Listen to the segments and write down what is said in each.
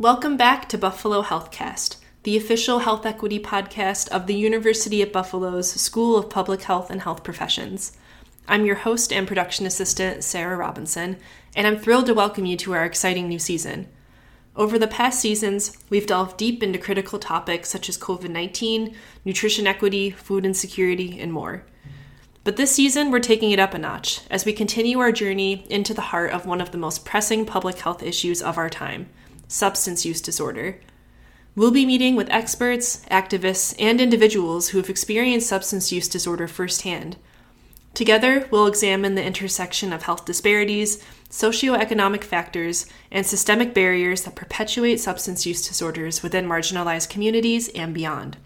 Welcome back to Buffalo Healthcast, the official health equity podcast of the University of Buffalo's School of Public Health and Health Professions. I'm your host and production assistant, Sarah Robinson, and I'm thrilled to welcome you to our exciting new season. Over the past seasons, we've delved deep into critical topics such as COVID 19, nutrition equity, food insecurity, and more. But this season, we're taking it up a notch as we continue our journey into the heart of one of the most pressing public health issues of our time substance use disorder. We'll be meeting with experts, activists, and individuals who have experienced substance use disorder firsthand. Together, we'll examine the intersection of health disparities, socioeconomic factors, and systemic barriers that perpetuate substance use disorders within marginalized communities and beyond.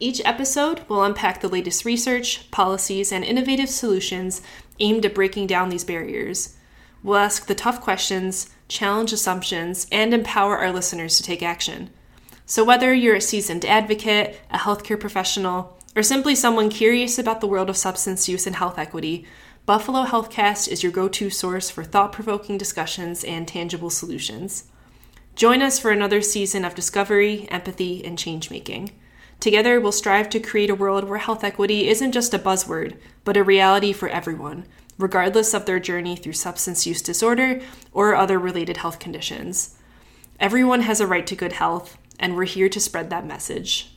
Each episode will unpack the latest research, policies, and innovative solutions aimed at breaking down these barriers. We'll ask the tough questions, challenge assumptions, and empower our listeners to take action. So, whether you're a seasoned advocate, a healthcare professional, or simply someone curious about the world of substance use and health equity, Buffalo Healthcast is your go to source for thought provoking discussions and tangible solutions. Join us for another season of discovery, empathy, and change making. Together, we'll strive to create a world where health equity isn't just a buzzword, but a reality for everyone regardless of their journey through substance use disorder or other related health conditions. Everyone has a right to good health, and we're here to spread that message.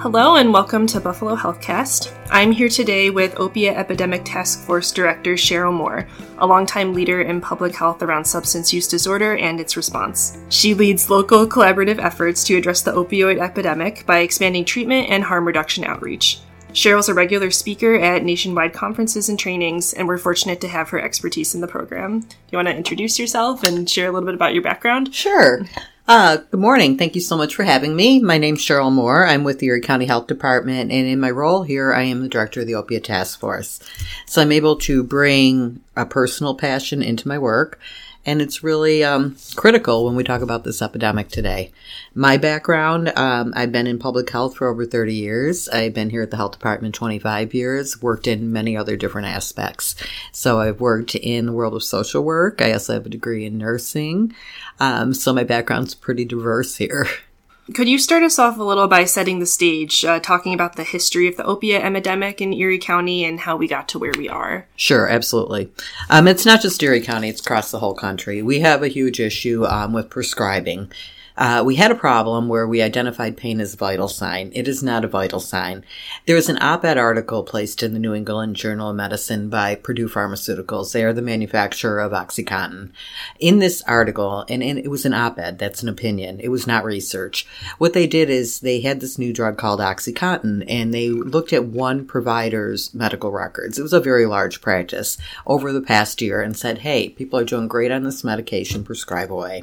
Hello and welcome to Buffalo Healthcast. I'm here today with Opiate Epidemic Task Force Director Cheryll Moore, a longtime leader in public health around substance use disorder and its response. She leads local collaborative efforts to address the opioid epidemic by expanding treatment and harm reduction outreach. Cheryll's a regular speaker at nationwide conferences and trainings, and we're fortunate to have her expertise in the program. Do you want to introduce yourself and share a little bit about your background? Sure. Uh, good morning. Thank you so much for having me. My name's Cheryll Moore. I'm with the Erie County Health Department, and in my role here, I am the director of the Opiate Task Force. So I'm able to bring a personal passion into my work and it's really um, critical when we talk about this epidemic today. My background, um, I've been in public health for over 30 years. I've been here at the health department 25 years, worked in many other different aspects. So I've worked in the world of social work. I also have a degree in nursing. Um, so my background's pretty diverse here. Could you start us off a little by setting the stage, uh, talking about the history of the opiate epidemic in Erie County and how we got to where we are? Sure, absolutely. Um, it's not just Erie County, it's across the whole country. We have a huge issue um, with prescribing. Uh, we had a problem where we identified pain as a vital sign. It is not a vital sign. There was an op-ed article placed in the New England Journal of Medicine by Purdue Pharmaceuticals. They are the manufacturer of OxyContin. In this article, and, and it was an op-ed, that's an opinion. It was not research. What they did is they had this new drug called OxyContin and they looked at one provider's medical records. It was a very large practice over the past year and said, hey, people are doing great on this medication, prescribe away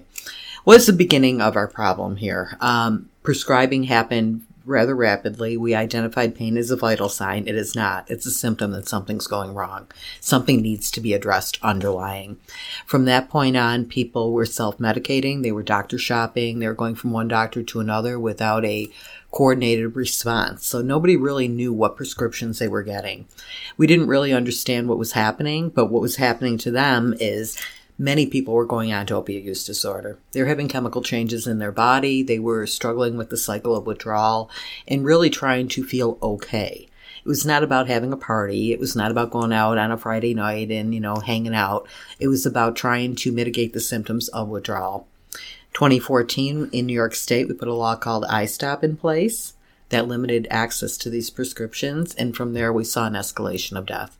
was the beginning of our problem here. Um, prescribing happened rather rapidly. We identified pain as a vital sign. It is not. It's a symptom that something's going wrong. Something needs to be addressed underlying. From that point on, people were self-medicating. They were doctor shopping. They were going from one doctor to another without a coordinated response. So nobody really knew what prescriptions they were getting. We didn't really understand what was happening, but what was happening to them is many people were going on to opiate use disorder. They were having chemical changes in their body. They were struggling with the cycle of withdrawal and really trying to feel okay. It was not about having a party. It was not about going out on a Friday night and, you know, hanging out. It was about trying to mitigate the symptoms of withdrawal. 2014 in New York State, we put a law called I-Stop in place that limited access to these prescriptions. And from there, we saw an escalation of death.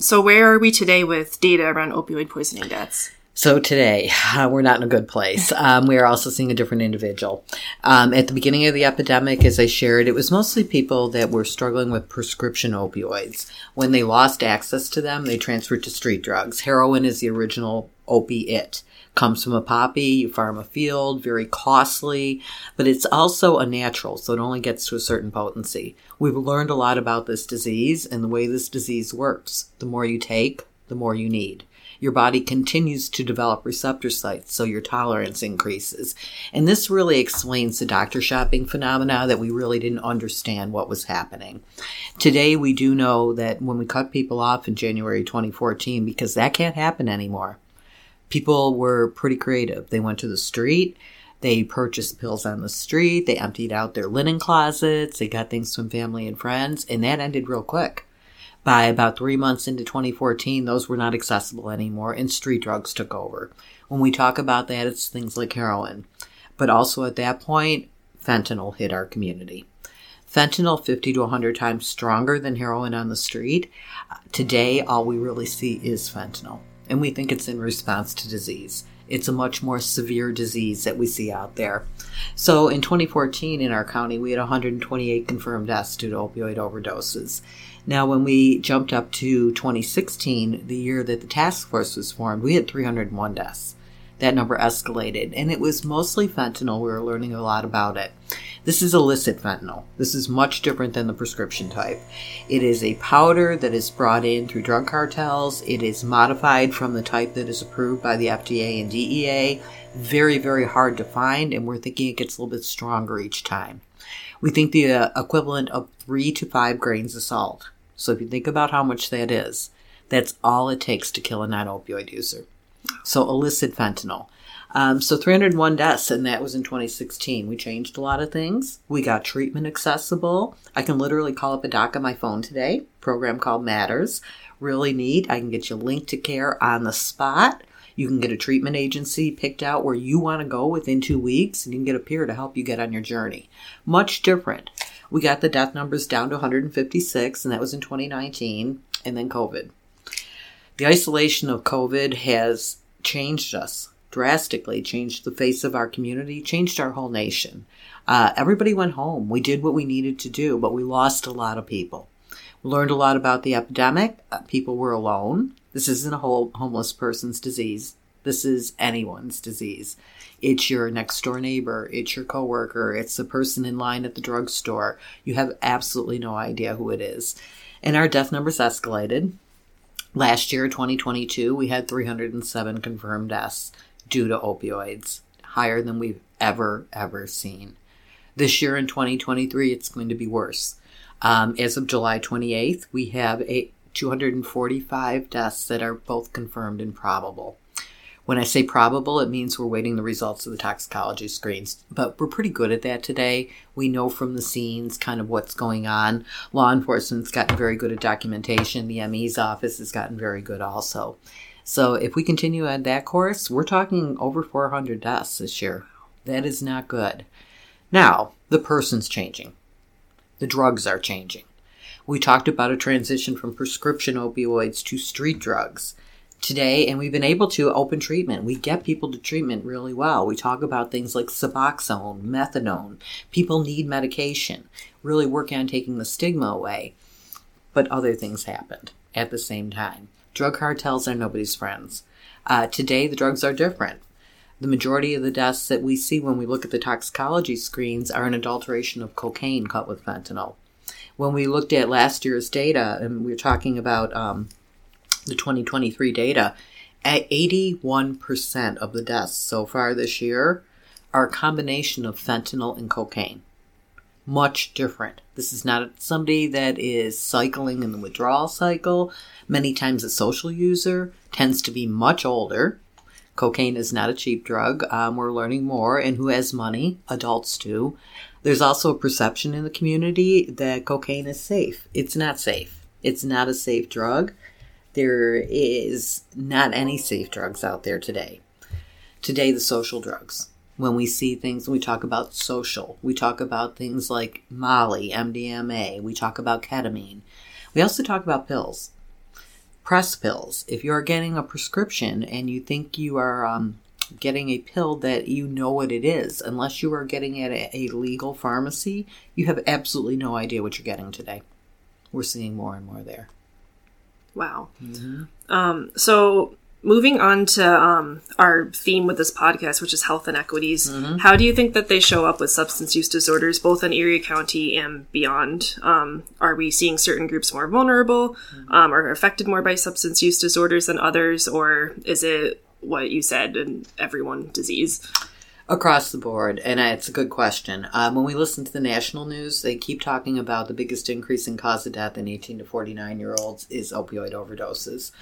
So, where are we today with data around opioid poisoning deaths? So today, uh, we're not in a good place. Um, we are also seeing a different individual. Um, at the beginning of the epidemic, as I shared, it was mostly people that were struggling with prescription opioids. When they lost access to them, they transferred to street drugs. Heroin is the original opiate. Comes from a poppy, you farm a field, very costly, but it's also a natural, so it only gets to a certain potency. We've learned a lot about this disease and the way this disease works. The more you take, the more you need your body continues to develop receptor sites, so your tolerance increases. And this really explains the doctor shopping phenomena that we really didn't understand what was happening. Today, we do know that when we cut people off in January 2014, because that can't happen anymore, people were pretty creative. They went to the street. They purchased pills on the street. They emptied out their linen closets. They got things from family and friends, and that ended real quick. By about three months into 2014, those were not accessible anymore, and street drugs took over. When we talk about that, it's things like heroin. But also at that point, fentanyl hit our community. Fentanyl 50 to 100 times stronger than heroin on the street. Today, all we really see is fentanyl, and we think it's in response to disease. It's a much more severe disease that we see out there. So in 2014 in our county, we had 128 confirmed deaths due to opioid overdoses. Now, when we jumped up to 2016, the year that the task force was formed, we had 301 deaths. That number escalated, and it was mostly fentanyl. We were learning a lot about it. This is illicit fentanyl. This is much different than the prescription type. It is a powder that is brought in through drug cartels. It is modified from the type that is approved by the FDA and DEA. Very, very hard to find, and we're thinking it gets a little bit stronger each time. We think the uh, equivalent of three to five grains of salt so if you think about how much that is, that's all it takes to kill a non opioid user. So illicit fentanyl. Um, so 301 deaths, and that was in 2016. We changed a lot of things. We got treatment accessible. I can literally call up a doc on my phone today. Program called Matters. Really neat. I can get you linked to care on the spot. You can get a treatment agency picked out where you want to go within two weeks, and you can get a peer to help you get on your journey. Much different we got the death numbers down to 156, and that was in 2019, and then COVID. The isolation of COVID has changed us drastically, changed the face of our community, changed our whole nation. Uh, everybody went home. We did what we needed to do, but we lost a lot of people. We learned a lot about the epidemic. Uh, people were alone. This isn't a whole homeless person's disease. This is anyone's disease. It's your next door neighbor. It's your coworker. It's the person in line at the drugstore. You have absolutely no idea who it is. And our death numbers escalated. Last year, 2022, we had 307 confirmed deaths due to opioids, higher than we've ever, ever seen. This year in 2023, it's going to be worse. Um, as of July 28th, we have a 245 deaths that are both confirmed and probable. When I say probable, it means we're waiting the results of the toxicology screens. But we're pretty good at that today. We know from the scenes kind of what's going on. Law enforcement's gotten very good at documentation. The ME's office has gotten very good also. So if we continue at that course, we're talking over 400 deaths this year. That is not good. Now, the person's changing. The drugs are changing. We talked about a transition from prescription opioids to street drugs today and we've been able to open treatment. We get people to treatment really well. We talk about things like Suboxone, methadone. People need medication. Really working on taking the stigma away. But other things happened at the same time. Drug cartels are nobody's friends. Uh, today, the drugs are different. The majority of the deaths that we see when we look at the toxicology screens are an adulteration of cocaine cut with fentanyl. When we looked at last year's data, and we were talking about um, the 2023 data, at 81% of the deaths so far this year are a combination of fentanyl and cocaine. Much different. This is not somebody that is cycling in the withdrawal cycle. Many times a social user tends to be much older. Cocaine is not a cheap drug. Um, we're learning more, and who has money? Adults do. There's also a perception in the community that cocaine is safe. It's not safe. It's not a safe drug. There is not any safe drugs out there today. Today, the social drugs. When we see things, we talk about social. We talk about things like Molly, MDMA. We talk about ketamine. We also talk about pills. Press pills. If you are getting a prescription and you think you are um, getting a pill that you know what it is, unless you are getting it at a legal pharmacy, you have absolutely no idea what you're getting today. We're seeing more and more there. Wow. Mm-hmm. Um, so moving on to um, our theme with this podcast, which is health inequities, Mm-hmm. how do you think that they show up with substance use disorders, both in Erie County and beyond? Um, are we seeing certain groups more vulnerable, Mm-hmm. um, or affected more by substance use disorders than others, or is it what you said, an everyone disease? Across the board, and it's a good question. Um, when we listen to the national news, they keep talking about the biggest increase in cause of death in 18 to 49 year olds is opioid overdoses.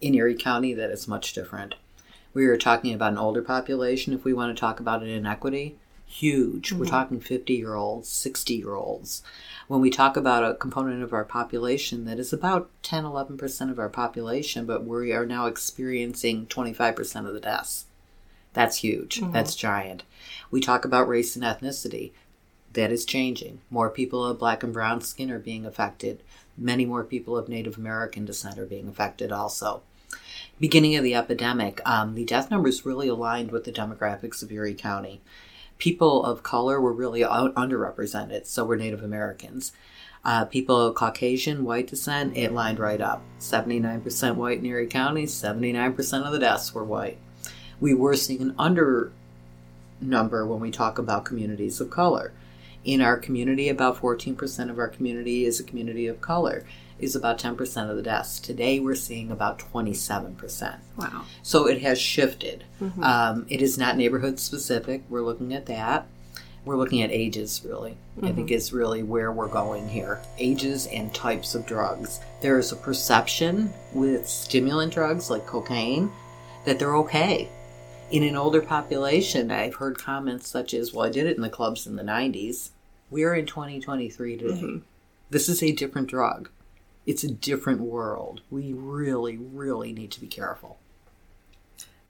In Erie County, that is much different. We are talking about an older population. If we want to talk about an inequity, huge. We're talking 50 year olds, 60 year olds. When we talk about a component of our population that is about 10 11% of our population, but we are now experiencing 25% of the deaths. That's huge. That's giant. We talk about race and ethnicity. That is changing. More people of black and brown skin are being affected. Many more people of Native American descent are being affected also. Beginning of the epidemic, um, the death numbers really aligned with the demographics of Erie County. People of color were really out- underrepresented, so were Native Americans. Uh, people of Caucasian, white descent, it lined right up. 79% white in Erie County, 79% of the deaths were white we were seeing an under number when we talk about communities of color. In our community, about 14% of our community is a community of color, is about 10% of the deaths. Today, we're seeing about 27%. Wow. So it has shifted. Um, it is not neighborhood specific. We're looking at that. We're looking at ages, really. I think is really where we're going here. Ages and types of drugs. There is a perception with stimulant drugs like cocaine that they're okay. In an older population, I've heard comments such as, well, I did it in the clubs in the 90s. We're in 2023 today. Mm-hmm. This is a different drug. It's a different world. We really, really need to be careful.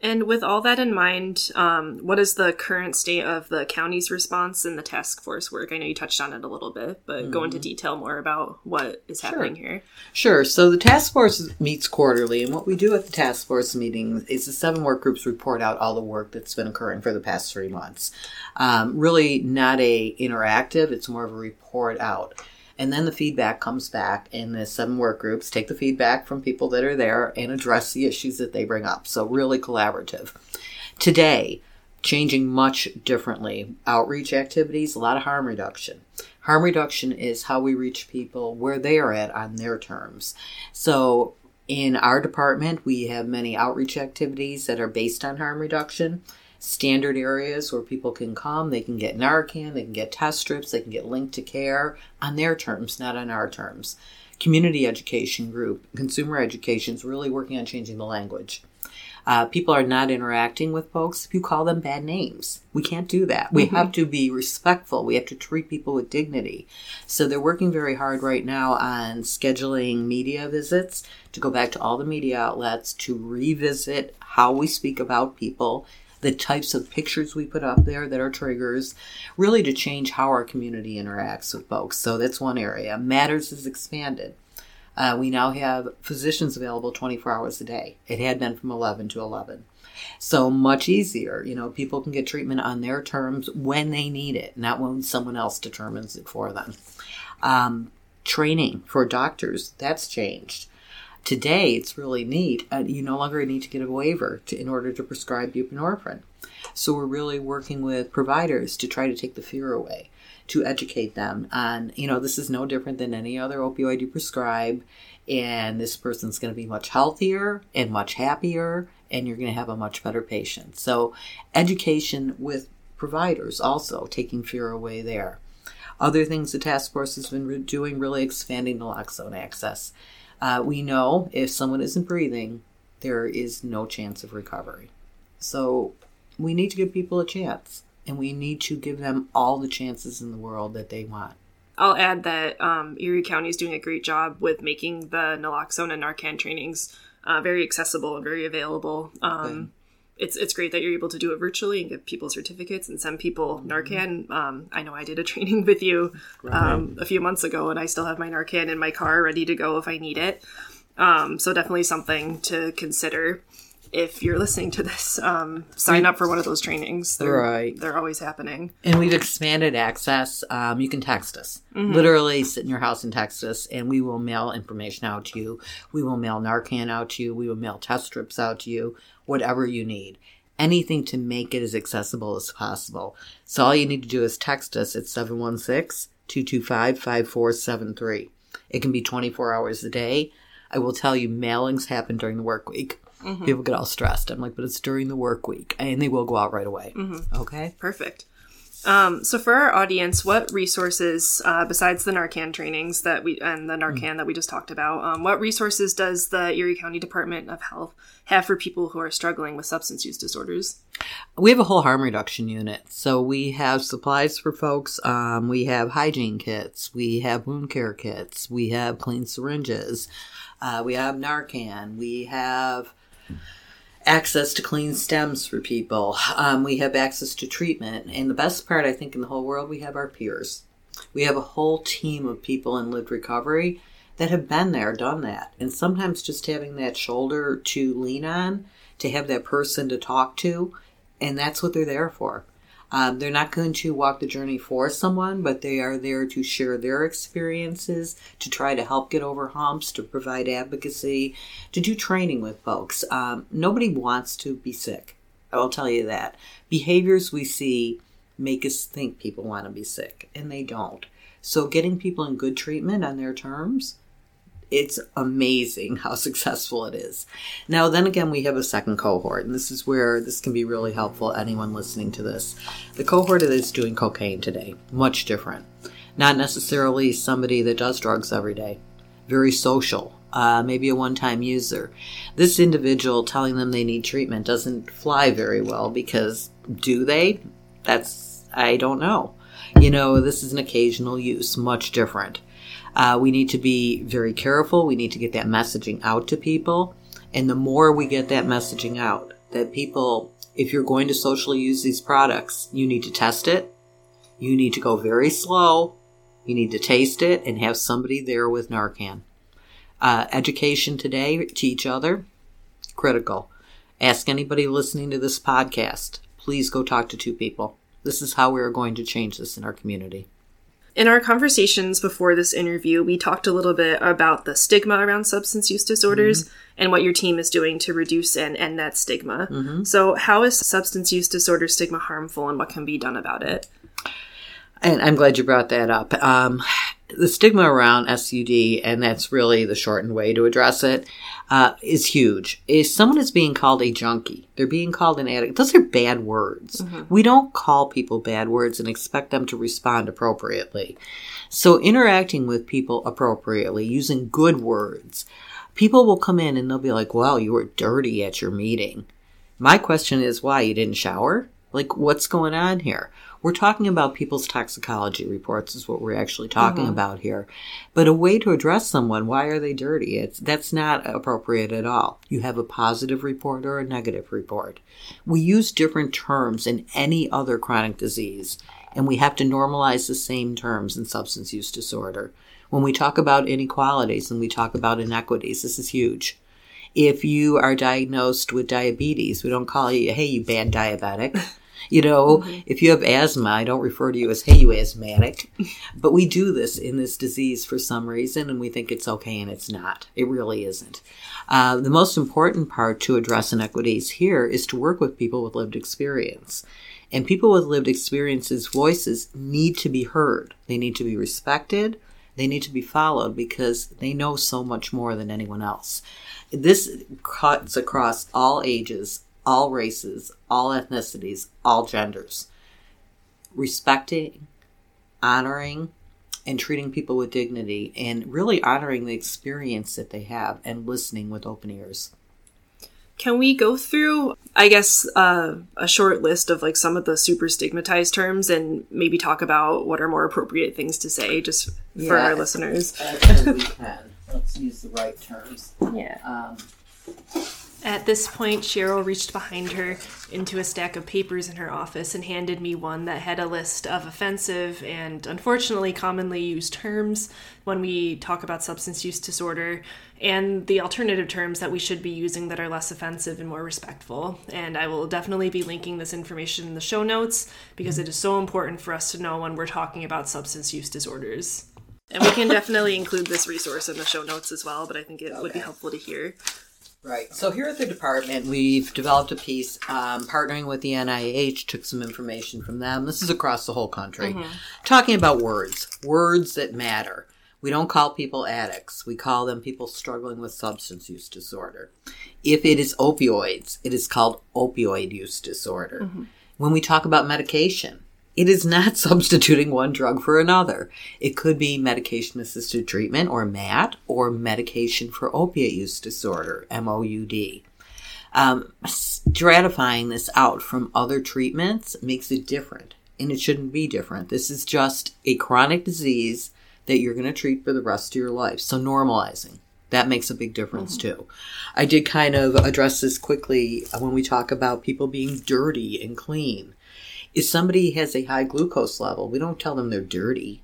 And with all that in mind, um, what is the current state of the county's response and the task force work? I know you touched on it a little bit, but go into detail more about what is happening here. Sure. So the task force meets quarterly, and what we do at the task force meeting is the seven work groups report out all the work that's been occurring for the past three months. Um, really, not a interactive; it's more of a report out. And then the feedback comes back, and the seven work groups take the feedback from people that are there and address the issues that they bring up. So, really collaborative. Today, changing much differently. Outreach activities, a lot of harm reduction. Harm reduction is how we reach people where they are at on their terms. So, in our department, we have many outreach activities that are based on harm reduction. Standard areas where people can come, they can get Narcan, they can get test strips, they can get linked to care on their terms, not on our terms. Community education group, consumer education is really working on changing the language. Uh, people are not interacting with folks if you call them bad names. We can't do that. We have to be respectful. We have to treat people with dignity. So they're working very hard right now on scheduling media visits to go back to all the media outlets to revisit how we speak about people, the types of pictures we put up there that are triggers, really to change how our community interacts with folks. So that's one area. Matters is expanded. Uh, we now have physicians available 24 hours a day. It had been from 11 to 11. So much easier. You know, people can get treatment on their terms when they need it, not when someone else determines it for them. Um, training for doctors, that's changed. Today, it's really neat. Uh, you no longer need to get a waiver to, in order to prescribe buprenorphine. So we're really working with providers to try to take the fear away to educate them on, you know, this is no different than any other opioid you prescribe, and this person's going to be much healthier and much happier, and you're going to have a much better patient. So, education with providers also taking fear away there. Other things the task force has been doing really expanding naloxone access. Uh, we know if someone isn't breathing, there is no chance of recovery. So, we need to give people a chance and we need to give them all the chances in the world that they want. I'll add that um, Erie County is doing a great job with making the naloxone and Narcan trainings uh, very accessible and very available. Um, it's it's great that you're able to do it virtually and give people certificates and send people Narcan. Um, I know I did a training with you um, a few months ago, and I still have my Narcan in my car ready to go if I need it. Um, so definitely something to consider. if you're listening to this, um, sign up for one of those trainings. They're, Right. They're always happening. And we've expanded access. Um, you can text us. Mm-hmm. Literally sit in your house and text us, and we will mail information out to you. We will mail Narcan out to you. We will mail test strips out to you, whatever you need. Anything to make it as accessible as possible. So all you need to do is text us at 716 225 5473. It can be 24 hours a day. I will tell you, mailings happen during the work week. Mm-hmm. People get all stressed. I'm like, but it's during the work week, and they will go out right away. Mm-hmm. Okay. Perfect. Um, so for our audience, what resources uh, besides the Narcan trainings that we and the Narcan that we just talked about, um, what resources does the Erie County Department of Health have for people who are struggling with substance use disorders? We have a whole harm reduction unit. So we have supplies for folks. Um, we have hygiene kits. We have wound care kits. We have clean syringes. Uh, we have Narcan. We have access to clean stems for people. Um, we have access to treatment. And the best part, I think, in the whole world, we have our peers. We have a whole team of people in lived recovery that have been there, done that. And sometimes just having that shoulder to lean on, to have that person to talk to, and that's what they're there for. Um, they're not going to walk the journey for someone, but they are there to share their experiences, to try to help get over humps, to provide advocacy, to do training with folks. Um, nobody wants to be sick. I will tell you that. Behaviors we see make us think people want to be sick, and they don't. So, getting people in good treatment on their terms it's amazing how successful it is. Now, then again, we have a second cohort, and this is where this can be really helpful. Anyone listening to this, the cohort that is doing cocaine today, much different. Not necessarily somebody that does drugs every day, very social, uh, maybe a one time user. This individual telling them they need treatment doesn't fly very well because do they? That's, I don't know. You know, this is an occasional use, much different. Uh, we need to be very careful. We need to get that messaging out to people. And the more we get that messaging out, that people, if you're going to socially use these products, you need to test it. You need to go very slow. You need to taste it and have somebody there with Narcan. Uh, education today to each other, critical. Ask anybody listening to this podcast. Please go talk to two people. This is how we are going to change this in our community. In our conversations before this interview, we talked a little bit about the stigma around substance use disorders mm-hmm. and what your team is doing to reduce and end that stigma. Mm-hmm. So, how is substance use disorder stigma harmful and what can be done about it? And I'm glad you brought that up. Um, the stigma around SUD, and that's really the shortened way to address it, uh, is huge. If someone is being called a junkie, they're being called an addict. Those are bad words. We don't call people bad words and expect them to respond appropriately. So interacting with people appropriately, using good words, people will come in and they'll be like, "Well, you were dirty at your meeting." My question is why you didn't shower? Like, what's going on here? We're talking about people's toxicology reports, is what we're actually talking mm-hmm. about here. But a way to address someone, why are they dirty? It's that's not appropriate at all. You have a positive report or a negative report. We use different terms in any other chronic disease, and we have to normalize the same terms in substance use disorder. When we talk about inequalities and we talk about inequities, this is huge if you are diagnosed with diabetes, we don't call you, hey, you bad diabetic. You know, if you have asthma, I don't refer to you as, hey, you asthmatic. But we do this in this disease for some reason, and we think it's okay, and it's not. It really isn't. Uh, the most important part to address inequities here is to work with people with lived experience. And people with lived experiences' voices need to be heard. They need to be respected. They need to be followed because they know so much more than anyone else. This cuts across all ages, all races, all ethnicities, all genders. Respecting, honoring, and treating people with dignity and really honoring the experience that they have and listening with open ears. Can we go through, I guess, uh, a short list of like some of the super stigmatized terms and maybe talk about what are more appropriate things to say just for our Yeah. listeners? Actually, we can. Let's use the right terms. Yeah. Um, At this point, Cheryll reached behind her into a stack of papers in her office and handed me one that had a list of offensive and unfortunately commonly used terms when we talk about substance use disorder and the alternative terms that we should be using that are less offensive and more respectful. And I will definitely be linking this information in the show notes because it is so important for us to know when we're talking about substance use disorders. And we can definitely include this resource in the show notes as well, but I think it would be helpful to hear. Right. So here at the department, we've developed a piece um, partnering with the NIH, took some information from them. This is across the whole country, talking about words, words that matter. We don't call people addicts. We call them people struggling with substance use disorder. If it is opioids, it is called opioid use disorder. When we talk about medication, it is not substituting one drug for another. It could be medication assisted treatment or MAT or medication for opiate use disorder, MOUD. Um, stratifying this out from other treatments makes it different, and it shouldn't be different. This is just a chronic disease that you're going to treat for the rest of your life. So normalizing. That makes a big difference too. I did kind of address this quickly when we talk about people being dirty and clean. If somebody has a high glucose level, we don't tell them they're dirty.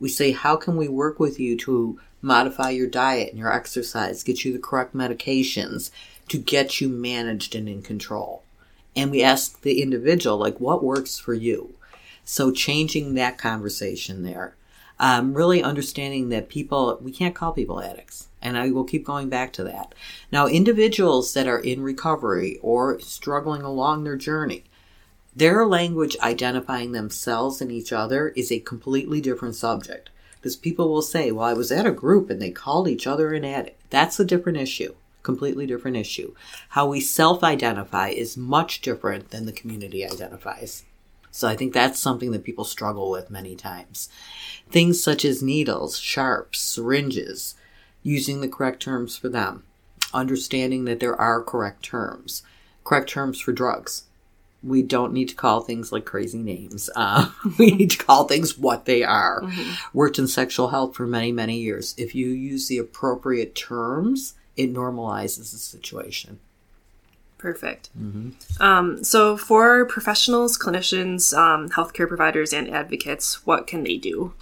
We say, how can we work with you to modify your diet and your exercise, get you the correct medications to get you managed and in control? And we ask the individual, like, what works for you? So changing that conversation there. Um, really understanding that people, we can't call people addicts. And I will keep going back to that. Now, individuals that are in recovery or struggling along their journey, their language identifying themselves and each other is a completely different subject. Because people will say, well, I was at a group and they called each other an addict. That's a different issue. Completely different issue. How we self identify is much different than the community identifies. So I think that's something that people struggle with many times. Things such as needles, sharps, syringes, using the correct terms for them, understanding that there are correct terms, correct terms for drugs. We don't need to call things like crazy names. Uh, we need to call things what they are. Worked in sexual health for many, many years. If you use the appropriate terms, it normalizes the situation. Perfect. Um, so, for professionals, clinicians, um, healthcare providers, and advocates, what can they do?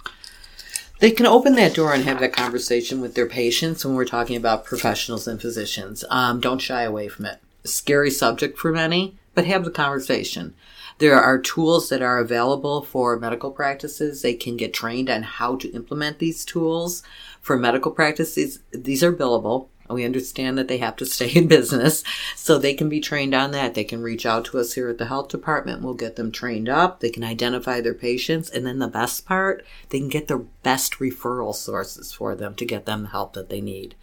They can open that door and have that conversation with their patients when we're talking about professionals and physicians. Um, don't shy away from it. Scary subject for many, but have the conversation. There are tools that are available for medical practices. They can get trained on how to implement these tools. For medical practices, these are billable. We understand that they have to stay in business, so they can be trained on that. They can reach out to us here at the health department. We'll get them trained up. They can identify their patients. And then the best part, they can get the best referral sources for them to get them the help that they need.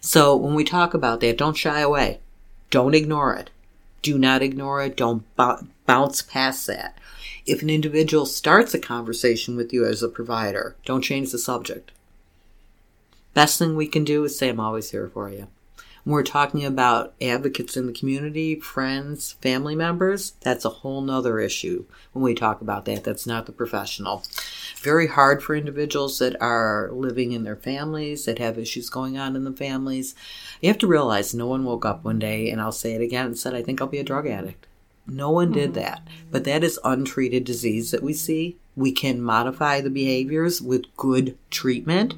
So when we talk about that, don't shy away. Don't ignore it. Do not ignore it. Don't bou- bounce past that. If an individual starts a conversation with you as a provider, don't change the subject. Best thing we can do is say, I'm always here for you. We're talking about advocates in the community, friends, family members, that's a whole nother issue when we talk about that. That's not the professional. Very hard for individuals that are living in their families, that have issues going on in the families. You have to realize no one woke up one day, and I'll say it again, and said, I think I'll be a drug addict. No one did mm-hmm. that. But that is untreated disease that we see. We can modify the behaviors with good treatment.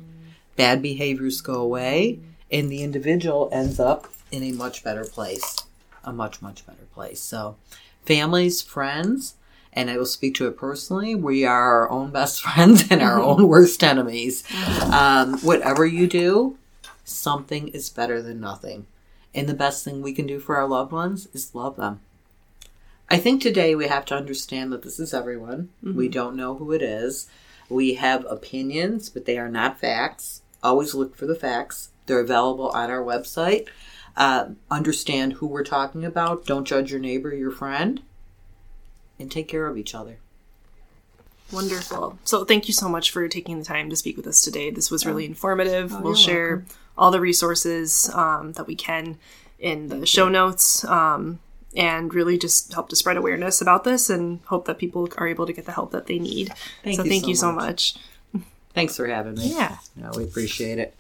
Bad behaviors go away, and the individual ends up in a much better place. A much, much better place. So, families, friends, and I will speak to it personally. We are our own best friends and our own worst enemies. Um, whatever you do, something is better than nothing. And the best thing we can do for our loved ones is love them. I think today we have to understand that this is everyone. We don't know who it is. We have opinions, but they are not facts. Always look for the facts. They're available on our website. Uh, understand who we're talking about. Don't judge your neighbor, your friend, and take care of each other. Wonderful. So, thank you so much for taking the time to speak with us today. This was really informative. we'll you're share all the resources um, that we can in the show notes um, and really just help to spread awareness about this and hope that people are able to get the help that they need. Thank so, you thank so you so much. much. Thanks for having me. Yeah. No, we appreciate it.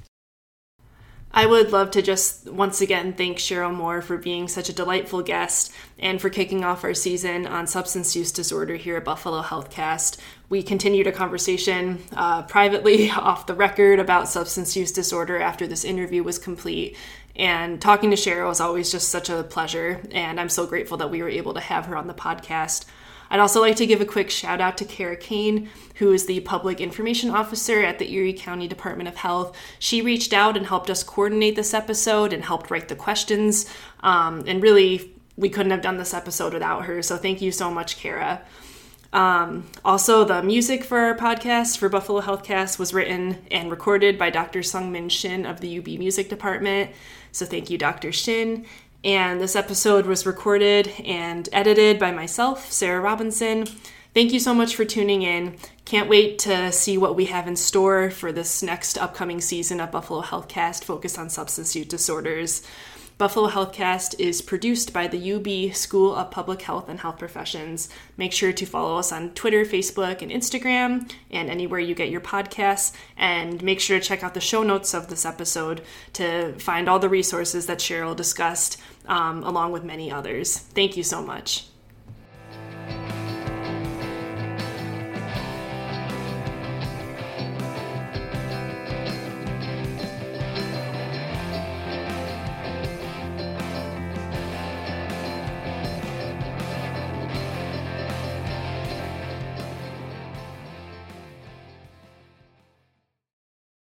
I would love to just once again thank Cheryll Moore for being such a delightful guest and for kicking off our season on substance use disorder here at Buffalo Healthcast. We continued a conversation uh, privately off the record about substance use disorder after this interview was complete. And talking to Cheryll was always just such a pleasure, and I'm so grateful that we were able to have her on the podcast. I'd also like to give a quick shout out to Kara Kane, who is the Public Information Officer at the Erie County Department of Health. She reached out and helped us coordinate this episode and helped write the questions. Um, and really, we couldn't have done this episode without her. So thank you so much, Kara. Um, also, the music for our podcast for Buffalo Healthcast was written and recorded by Dr. Sungmin Shin of the UB Music Department. So thank you, Dr. Shin. And this episode was recorded and edited by myself, Sarah Robinson. Thank you so much for tuning in. Can't wait to see what we have in store for this next upcoming season of Buffalo Healthcast focused on substance use disorders. Buffalo Healthcast is produced by the UB School of Public Health and Health Professions. Make sure to follow us on Twitter, Facebook, and Instagram, and anywhere you get your podcasts. And make sure to check out the show notes of this episode to find all the resources that Cheryll discussed, um, along with many others. Thank you so much.